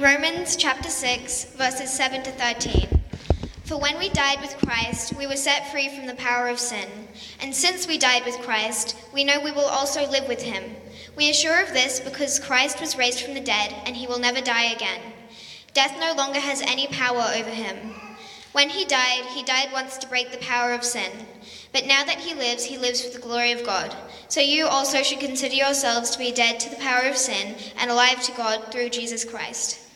Romans chapter 6, verses 7 to 13. For when we died with Christ, we were set free from the power of sin. And since we died with Christ, we know we will also live with him. We are sure of this because Christ was raised from the dead, and he will never die again. Death no longer has any power over him. When he died, he died once to break the power of sin. But now that he lives, he lives for the glory of God. So you also should consider yourselves to be dead to the power of sin and alive to God through Jesus Christ.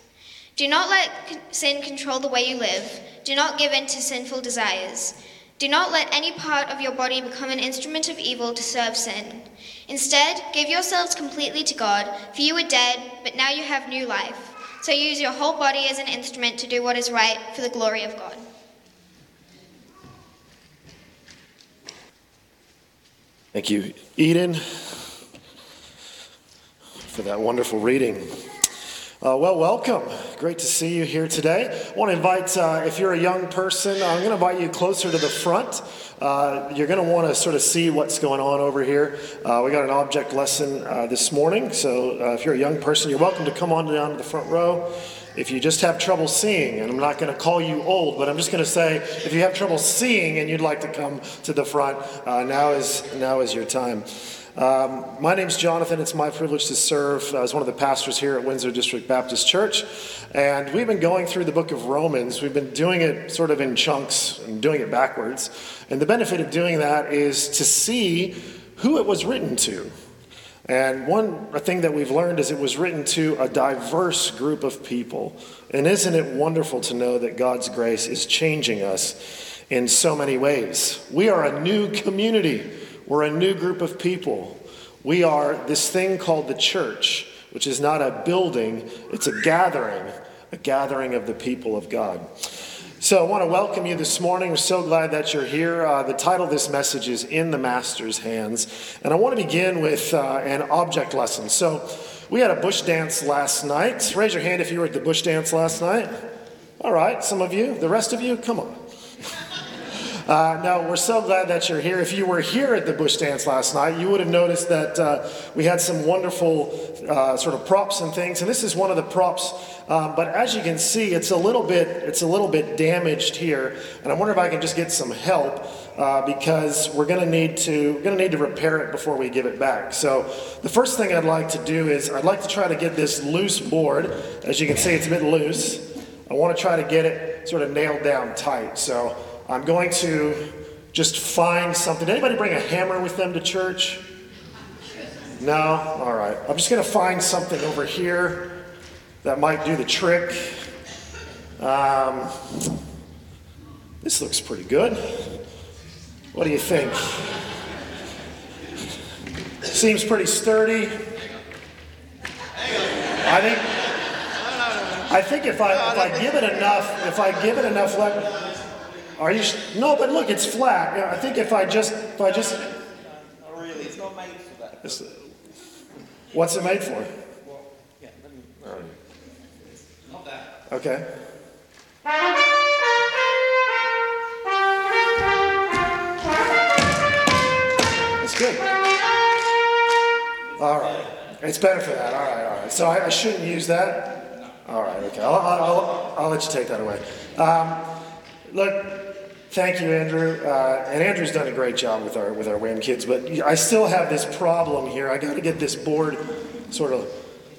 Do not let sin control the way you live. Do not give in to sinful desires. Do not let any part of your body become an instrument of evil to serve sin. Instead, give yourselves completely to God, for you were dead, but now you have new life. So use your whole body as an instrument to do what is right for the glory of God. Thank you, Eden, for that wonderful reading. Uh, well, welcome. Great to see you here today. I want to invite, uh, if you're a young person, I'm going to invite you closer to the front. Uh, you're going to want to sort of see what's going on over here. Uh, we got an object lesson uh, this morning, so uh, if you're a young person, you're welcome to come on down to the front row. If you just have trouble seeing, and I'm not going to call you old, but I'm just going to say if you have trouble seeing and you'd like to come to the front, now is now is your time. Um, my is Jonathan. It's my privilege to serve as one of the pastors here at Windsor District Baptist Church. And we've been going through the book of Romans. We've been doing it sort of in chunks and doing it backwards. And the benefit of doing that is to see who it was written to. And one thing that we've learned is it was written to a diverse group of people. And isn't it wonderful to know that God's grace is changing us in so many ways? We are a new community, we're a new group of people. We are this thing called the church, which is not a building, it's a gathering, a gathering of the people of God. So I want to welcome you this morning. We're so glad that you're here. Uh, the title of this message is In the Master's Hands. And I want to begin with uh, an object lesson. So we had a bush dance last night. Raise your hand if you were at the bush dance last night. All right, some of you. The rest of you, come on. Uh, no, we're so glad that you're here. If you were here at the bush dance last night, you would have noticed that uh, we had some wonderful uh, sort of props and things, and this is one of the props. Um, but as you can see, it's a little bit it's a little bit damaged here, and I wonder if I can just get some help uh, because we're going to need to we're going to need to repair it before we give it back. So the first thing I'd like to do is I'd like to try to get this loose board. As you can see, it's a bit loose. I want to try to get it sort of nailed down tight. So. I'm going to just find something. Did anybody bring a hammer with them to church? No? All right. I'm just going to find something over here that might do the trick. Um, this looks pretty good. What do you think? Seems pretty sturdy. I think. I think if I if I give it enough, if I give it enough left. Are you? Sh- no, but look, it's flat. I think if I just, if I just. Not really. It's not made for that. It's, what's it made for? Well, yeah. Let me. Not that. Okay. That's good. All right. It's better for that. All right, all right. So I, I shouldn't use that? All right, okay. I'll, I'll, I'll, I'll let you take that away. Um, look, thank you, Andrew. Uh, and Andrew's done a great job with our with our WAM kids, but I still have this problem here. I got to get this board sort of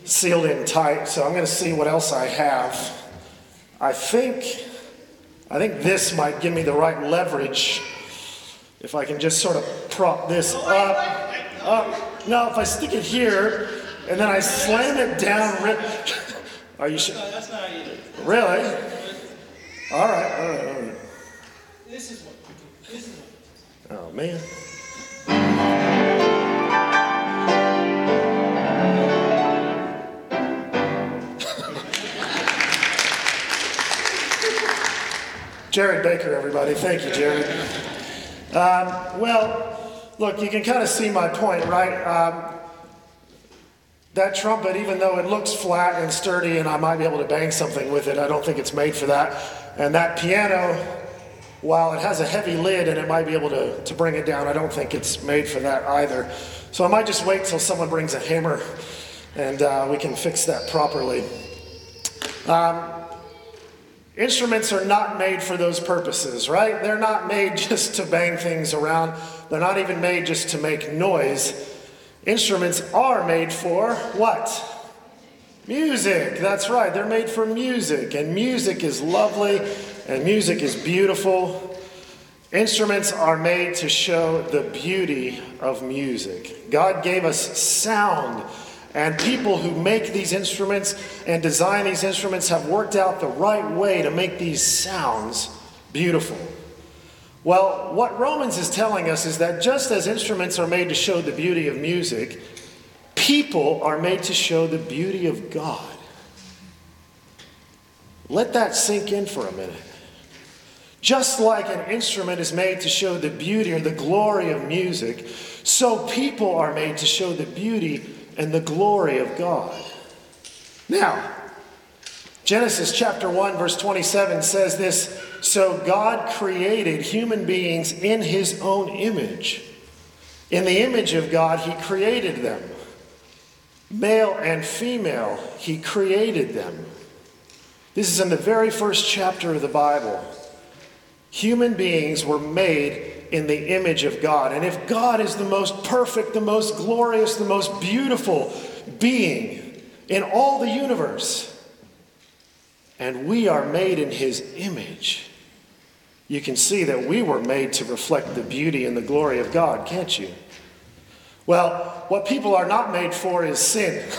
sealed in tight. So I'm going to see what else I have. I think I think this might give me the right leverage if I can just sort of prop this up. Up. Now, if I stick it here and then I slam it down, rip. Are you sure? That's not how you do it. Really? All right, all right, all right. This is what you do. This is what Oh, man. Jared Baker, everybody. Thank you, Jared. Um, well, look, you can kind of see my point, right? Um, that trumpet, even though it looks flat and sturdy and I might be able to bang something with it, I don't think it's made for that. And that piano, while it has a heavy lid and it might be able to, to bring it down, I don't think it's made for that either. So I might just wait till someone brings a hammer and uh, we can fix that properly. Um, instruments are not made for those purposes, right? They're not made just to bang things around, they're not even made just to make noise. Instruments are made for what? Music, that's right. They're made for music, and music is lovely, and music is beautiful. Instruments are made to show the beauty of music. God gave us sound, and people who make these instruments and design these instruments have worked out the right way to make these sounds beautiful. Well, what Romans is telling us is that just as instruments are made to show the beauty of music, people are made to show the beauty of God. Let that sink in for a minute. Just like an instrument is made to show the beauty or the glory of music, so people are made to show the beauty and the glory of God. Now, Genesis chapter 1, verse 27 says this So God created human beings in his own image. In the image of God, he created them. Male and female, he created them. This is in the very first chapter of the Bible. Human beings were made in the image of God. And if God is the most perfect, the most glorious, the most beautiful being in all the universe, and we are made in his image, you can see that we were made to reflect the beauty and the glory of God, can't you? Well, what people are not made for is sin.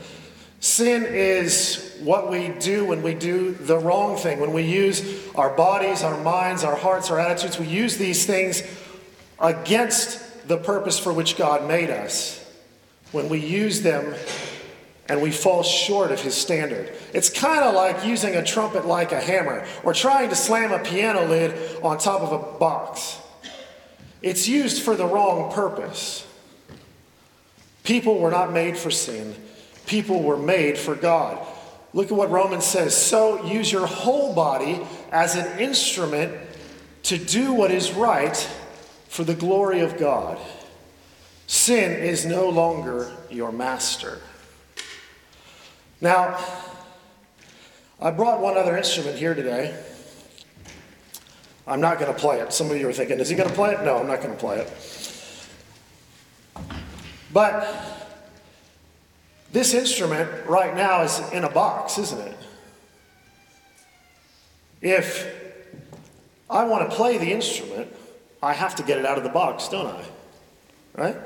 sin is what we do when we do the wrong thing, when we use our bodies, our minds, our hearts, our attitudes, we use these things against the purpose for which God made us. When we use them and we fall short of his standard. It's kind of like using a trumpet like a hammer or trying to slam a piano lid on top of a box. It's used for the wrong purpose. People were not made for sin, people were made for God. Look at what Romans says. So use your whole body as an instrument to do what is right for the glory of God. Sin is no longer your master. Now, I brought one other instrument here today. I'm not going to play it. Some of you are thinking, is he going to play it? No, I'm not going to play it. But this instrument right now is in a box, isn't it? If I want to play the instrument, I have to get it out of the box, don't I? Right?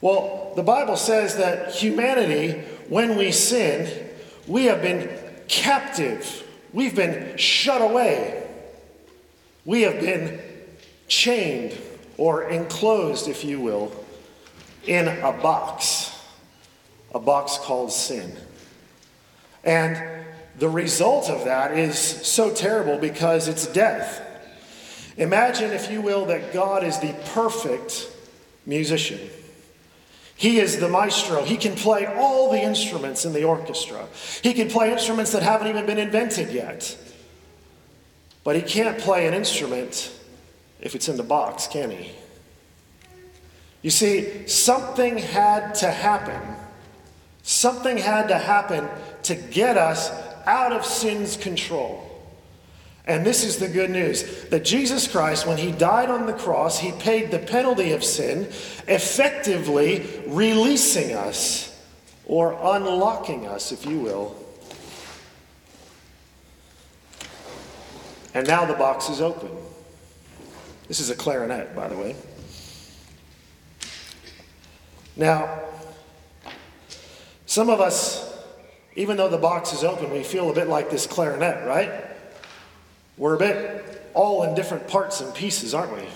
Well, the Bible says that humanity, when we sin, we have been captive. We've been shut away. We have been chained or enclosed, if you will, in a box a box called sin. And the result of that is so terrible because it's death. Imagine, if you will, that God is the perfect musician. He is the maestro. He can play all the instruments in the orchestra. He can play instruments that haven't even been invented yet. But he can't play an instrument if it's in the box, can he? You see, something had to happen Something had to happen to get us out of sin's control. And this is the good news that Jesus Christ, when he died on the cross, he paid the penalty of sin, effectively releasing us or unlocking us, if you will. And now the box is open. This is a clarinet, by the way. Now, some of us, even though the box is open, we feel a bit like this clarinet, right? We're a bit all in different parts and pieces, aren't we?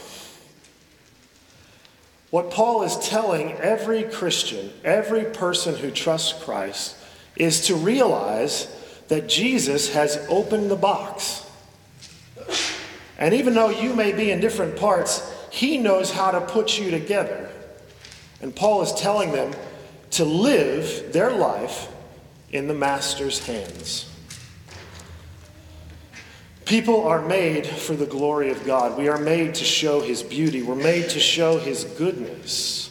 What Paul is telling every Christian, every person who trusts Christ, is to realize that Jesus has opened the box. And even though you may be in different parts, he knows how to put you together. And Paul is telling them to live their life in the Master's hands. People are made for the glory of God. We are made to show His beauty. We're made to show His goodness.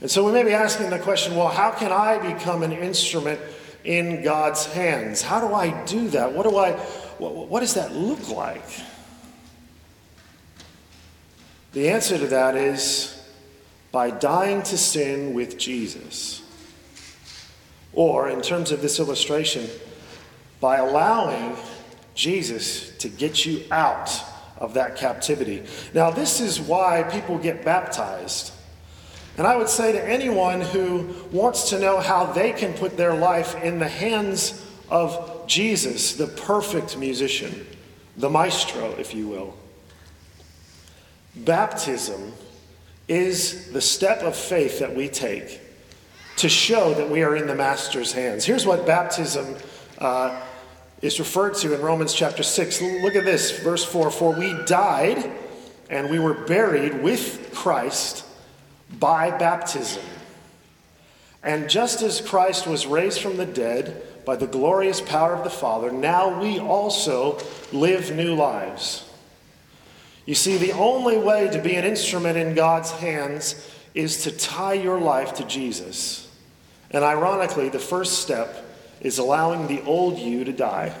And so we may be asking the question well, how can I become an instrument in God's hands. How do I do that? What do I what, what does that look like? The answer to that is by dying to sin with Jesus. Or, in terms of this illustration, by allowing Jesus to get you out of that captivity. Now, this is why people get baptized. And I would say to anyone who wants to know how they can put their life in the hands of Jesus, the perfect musician, the maestro, if you will, baptism is the step of faith that we take to show that we are in the Master's hands. Here's what baptism uh, is referred to in Romans chapter 6. Look at this, verse 4 For we died and we were buried with Christ by baptism. And just as Christ was raised from the dead by the glorious power of the Father, now we also live new lives. You see, the only way to be an instrument in God's hands is to tie your life to Jesus. And ironically, the first step is allowing the old you to die.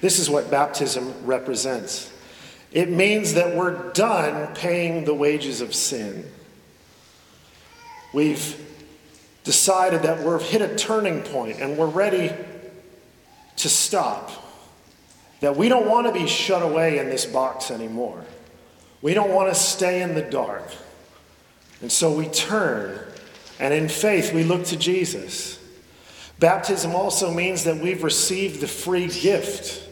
This is what baptism represents. It means that we're done paying the wages of sin. We've decided that we've hit a turning point and we're ready to stop. That we don't want to be shut away in this box anymore. We don't want to stay in the dark. And so we turn and in faith, we look to Jesus. Baptism also means that we've received the free gift,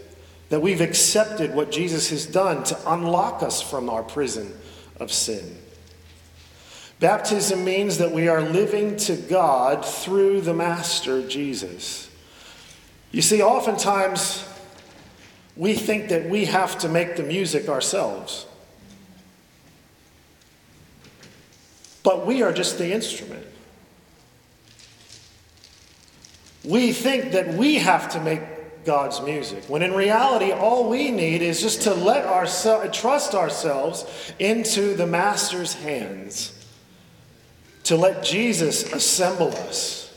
that we've accepted what Jesus has done to unlock us from our prison of sin. Baptism means that we are living to God through the Master Jesus. You see, oftentimes we think that we have to make the music ourselves. But we are just the instrument. We think that we have to make God's music, when in reality, all we need is just to let ourselves trust ourselves into the Master's hands, to let Jesus assemble us,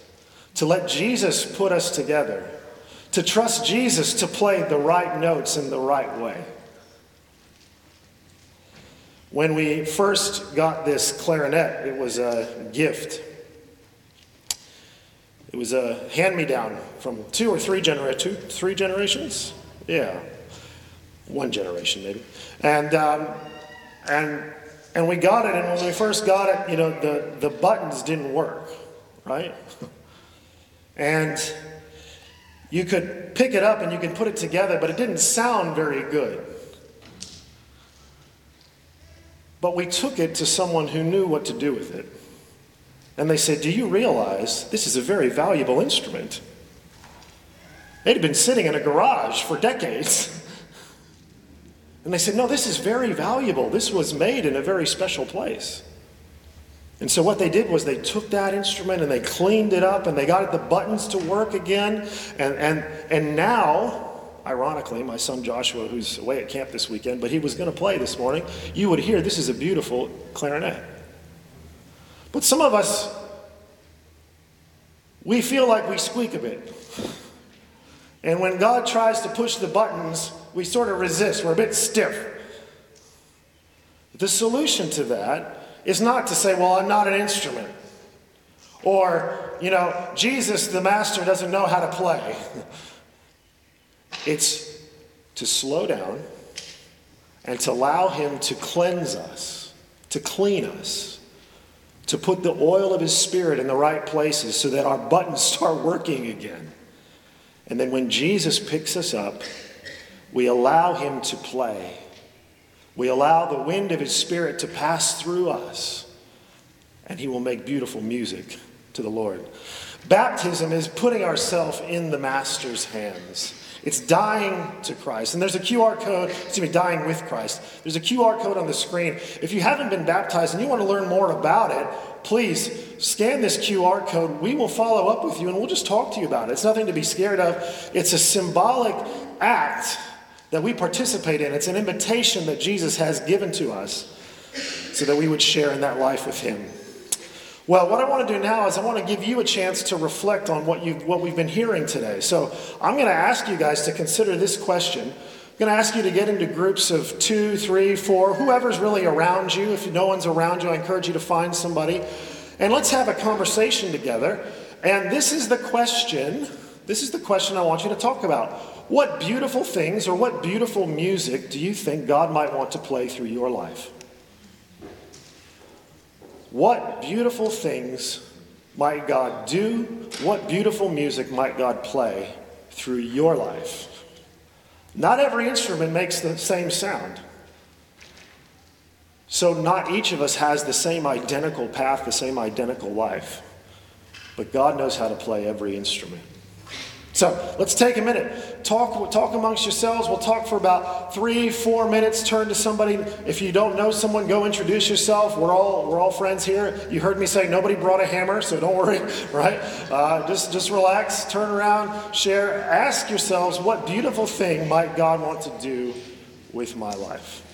to let Jesus put us together, to trust Jesus to play the right notes in the right way. When we first got this clarinet, it was a gift it was a hand me down from two or three genera- two, three generations? Yeah, one generation maybe. And, um, and, and we got it, and when we first got it, you know, the, the buttons didn't work, right? and you could pick it up and you could put it together, but it didn't sound very good. But we took it to someone who knew what to do with it. And they said, Do you realize this is a very valuable instrument? It had been sitting in a garage for decades. And they said, No, this is very valuable. This was made in a very special place. And so what they did was they took that instrument and they cleaned it up and they got the buttons to work again. And, and, and now, ironically, my son Joshua, who's away at camp this weekend, but he was going to play this morning, you would hear this is a beautiful clarinet. But some of us, we feel like we squeak a bit. And when God tries to push the buttons, we sort of resist. We're a bit stiff. The solution to that is not to say, well, I'm not an instrument. Or, you know, Jesus, the master, doesn't know how to play. It's to slow down and to allow him to cleanse us, to clean us to put the oil of His Spirit in the right places so that our buttons start working again. And then when Jesus picks us up, we allow Him to play. We allow the wind of His Spirit to pass through us, and He will make beautiful music to the Lord. Baptism is putting ourselves in the Master's hands. It's dying to Christ. And there's a QR code, excuse me, dying with Christ. There's a QR code on the screen. If you haven't been baptized and you want to learn more about it, please scan this QR code. We will follow up with you and we'll just talk to you about it. It's nothing to be scared of. It's a symbolic act that we participate in. It's an invitation that Jesus has given to us so that we would share in that life with Him. Well, what I want to do now is I want to give you a chance to reflect on what, you what we've been hearing today. So I'm going to ask you guys to consider this question. I'm going to ask you to get into groups of two, three, four, whoever's really around you. If no one's around you, I encourage you to find somebody. And let's have a conversation together. And this is the question. This is the question I want you to talk about. What beautiful things or what beautiful music do you think God might want to play through your life? What beautiful things might God do? What beautiful music might God play through your life? Not every instrument makes the same sound. So, not each of us has the same identical path, the same identical life. But God knows how to play every instrument. So let's take a minute. Talk, talk amongst yourselves. We'll talk for about three, four minutes. Turn to somebody. If you don't know someone, go introduce yourself. We're all, we're all friends here. You heard me say nobody brought a hammer, so don't worry, right? Uh, just, just relax, turn around, share. Ask yourselves, what beautiful thing might God want to do with my life?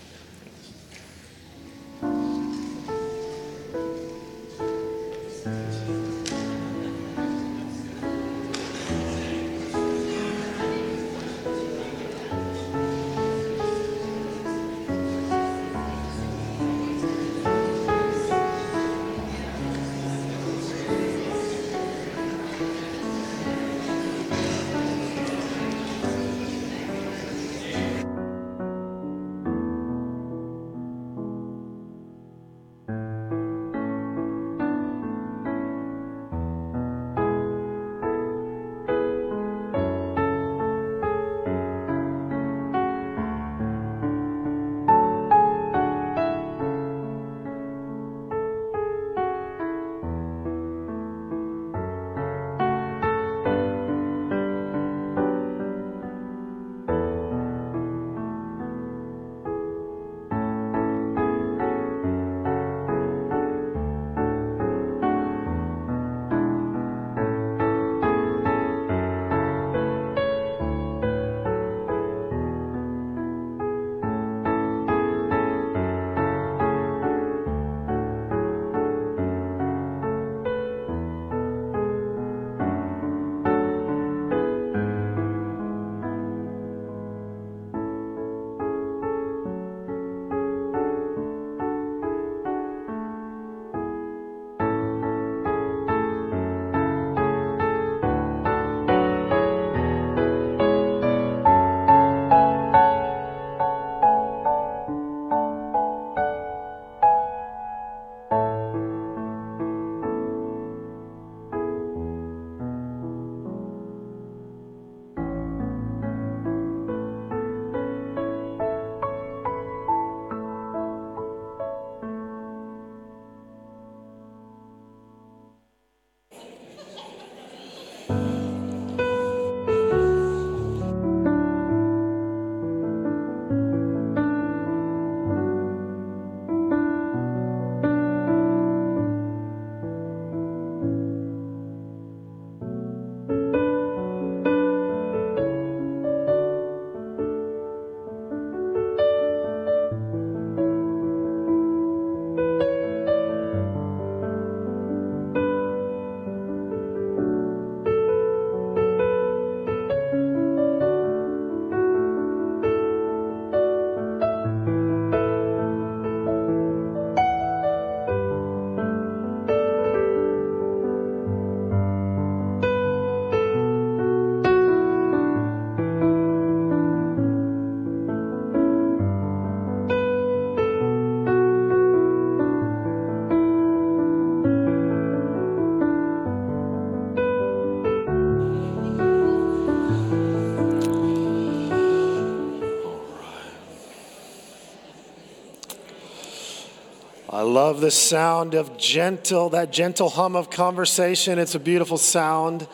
Love the sound of gentle, that gentle hum of conversation. It's a beautiful sound.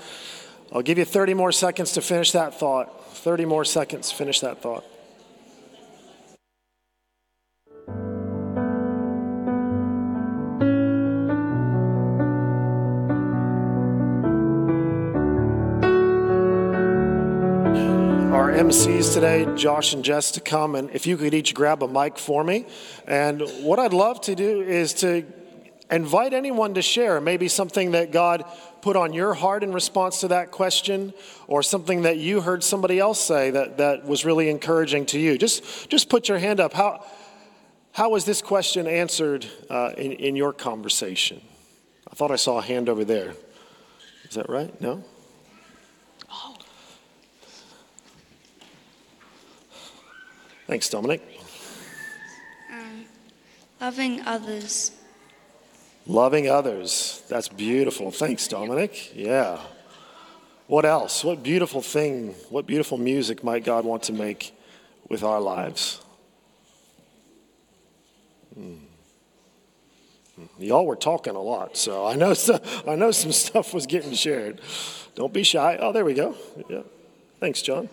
I'll give you 30 more seconds to finish that thought. 30 more seconds, finish that thought. MCs today, Josh and Jess, to come, and if you could each grab a mic for me. And what I'd love to do is to invite anyone to share. Maybe something that God put on your heart in response to that question, or something that you heard somebody else say that, that was really encouraging to you. Just, just put your hand up. How, how was this question answered uh, in, in your conversation? I thought I saw a hand over there. Is that right? No? Thanks, Dominic. Loving others. Loving others. That's beautiful. Thanks, Dominic. Yeah. What else? What beautiful thing, what beautiful music might God want to make with our lives? Hmm. Y'all were talking a lot, so I know, some, I know some stuff was getting shared. Don't be shy. Oh, there we go. Yeah. Thanks, John.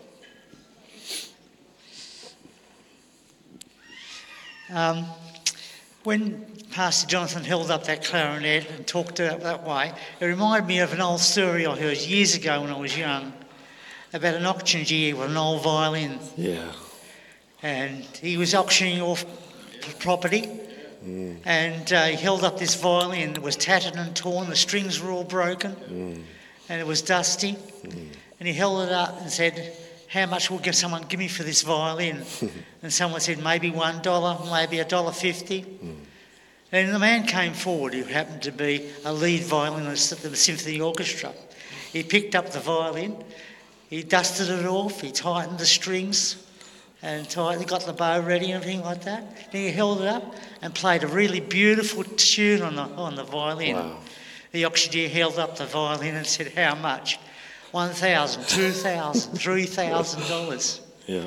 Um, when Pastor Jonathan held up that clarinet and talked it that way, it reminded me of an old story I heard years ago when I was young about an auctioneer with an old violin. Yeah. And he was auctioning off property. And uh, he held up this violin. It was tattered and torn. The strings were all broken. And it was dusty. And he held it up and said, how much will give someone give me for this violin? and someone said maybe one dollar, maybe a dollar fifty. Hmm. And the man came forward who happened to be a lead violinist at the symphony orchestra. He picked up the violin, he dusted it off, he tightened the strings, and tightened, got the bow ready and everything like that. Then he held it up and played a really beautiful tune on the on the violin. Wow. The auctioneer held up the violin and said, "How much?" One thousand, two thousand, three thousand dollars. Yeah.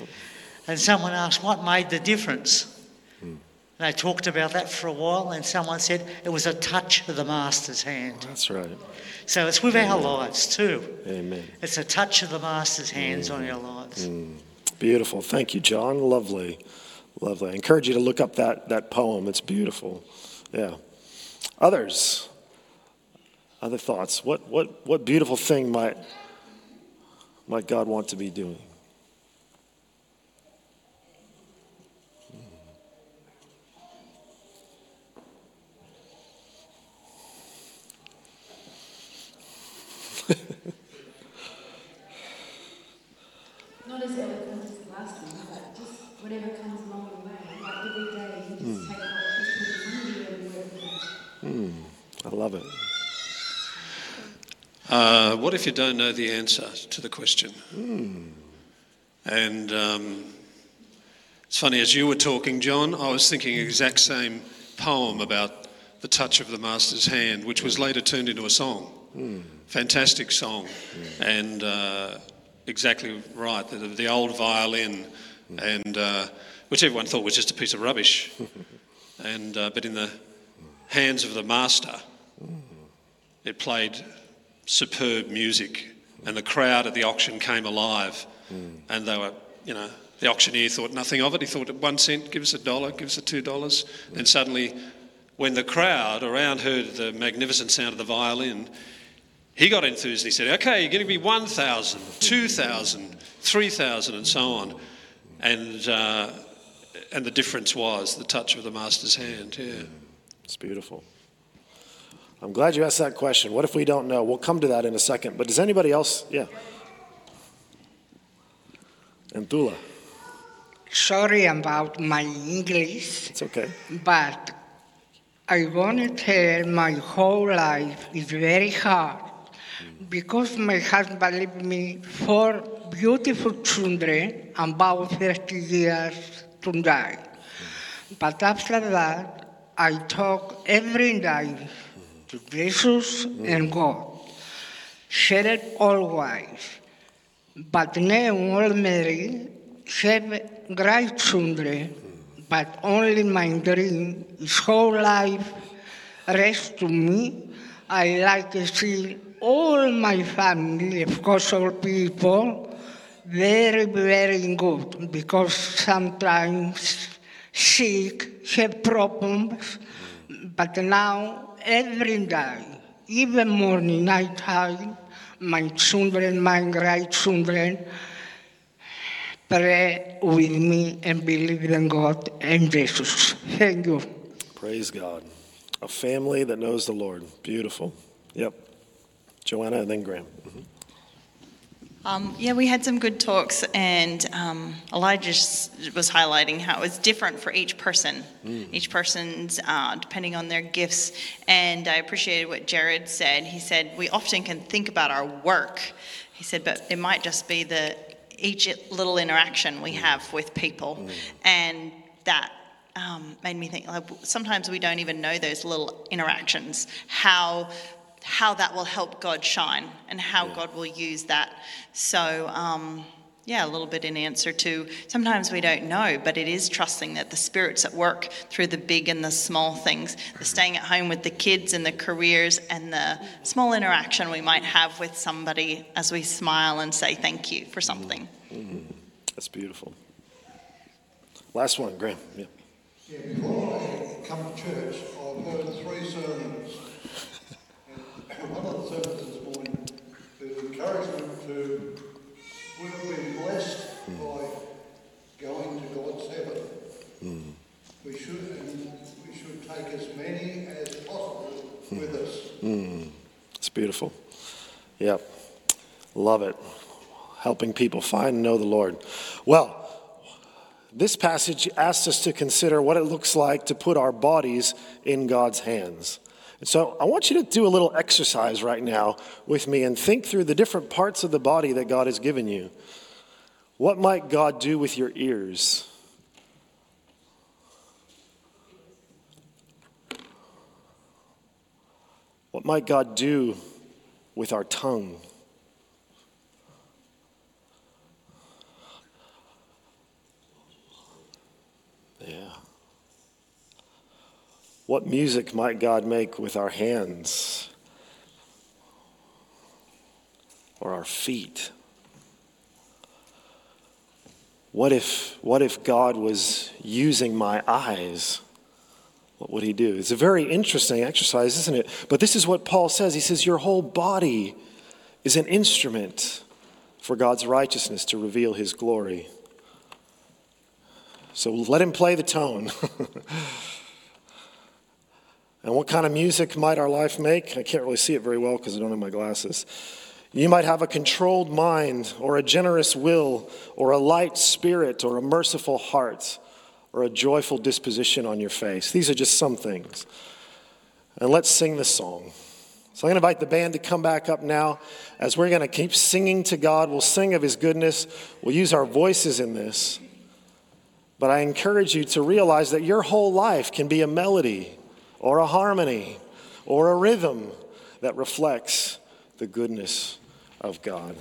And someone asked, What made the difference? And They talked about that for a while, and someone said it was a touch of the Master's hand. That's right. So it's with our lives too. Amen. It's a touch of the Master's hands on our lives. Mm. Beautiful. Thank you, John. Lovely. Lovely. I encourage you to look up that, that poem. It's beautiful. Yeah. Others? Other thoughts? What, what, what beautiful thing might, might God want to be doing? Not as eloquent as the last one, but just whatever comes along the way. Like every day, you just hmm. take what just put it in everywhere with you. I love it. Uh, what if you don't know the answer to the question? And um, it's funny, as you were talking, John, I was thinking the exact same poem about the touch of the Master's hand, which was later turned into a song. Fantastic song. And uh, exactly right, the, the old violin, and uh, which everyone thought was just a piece of rubbish. and, uh, but in the hands of the Master, it played superb music, and the crowd at the auction came alive, hmm. and they were, you know, the auctioneer thought nothing of it. He thought one cent, give us a dollar, give us a two dollars, hmm. and suddenly, when the crowd around heard the magnificent sound of the violin, he got enthused. He said, "Okay, you're going to be 1,000, 2,000, 3,000, and so on," and uh, and the difference was the touch of the master's hand. Yeah. Hmm. It's beautiful. I'm glad you asked that question. What if we don't know? We'll come to that in a second. But does anybody else? Yeah. And Tula. Sorry about my English, It's okay. but I want to tell my whole life is very hard because my husband left me four beautiful children about 30 years to die. But after that, I talk every day to Jesus and God. Share it always. But now already have great children, but only my dream is whole life rest to me. I like to see all my family, of course, all people, very, very good because sometimes sick, have problems, but now every day, even morning, night time, my children, my grandchildren, pray with me and believe in God and Jesus. Thank you. Praise God. A family that knows the Lord. Beautiful. Yep. Joanna and then Graham. Mhm. Um, yeah, we had some good talks, and um, Elijah was highlighting how it was different for each person, each person's uh, depending on their gifts. And I appreciated what Jared said. He said we often can think about our work. He said, but it might just be the each little interaction we have with people, and that um, made me think. Like sometimes we don't even know those little interactions. How how that will help God shine and how God will use that. So, um, yeah, a little bit in answer to sometimes we don't know, but it is trusting that the Spirit's at work through the big and the small things, the mm-hmm. staying at home with the kids and the careers and the small interaction we might have with somebody as we smile and say thank you for mm-hmm. something. Mm-hmm. That's beautiful. Last one, Graham. Yeah. Yeah, before I come to church, I've heard three sermons. One of the sermons this morning, the encouragement to, we have been blessed by going to God's heaven. Hmm. We should, we should take as many as possible with us. Hmm. Hmm. It's beautiful. Yep. Love it. Helping people find and know the Lord. Well, this passage asks us to consider what it looks like to put our bodies in God's hands. And so I want you to do a little exercise right now with me and think through the different parts of the body that God has given you. What might God do with your ears? What might God do with our tongue? What music might God make with our hands or our feet? What if, what if God was using my eyes? What would he do? It's a very interesting exercise, isn't it? But this is what Paul says. He says, Your whole body is an instrument for God's righteousness to reveal his glory. So let him play the tone. and what kind of music might our life make? I can't really see it very well because I don't have my glasses. You might have a controlled mind, or a generous will, or a light spirit, or a merciful heart, or a joyful disposition on your face. These are just some things. And let's sing the song. So I'm going to invite the band to come back up now as we're going to keep singing to God. We'll sing of His goodness, we'll use our voices in this. But I encourage you to realize that your whole life can be a melody or a harmony or a rhythm that reflects the goodness of God.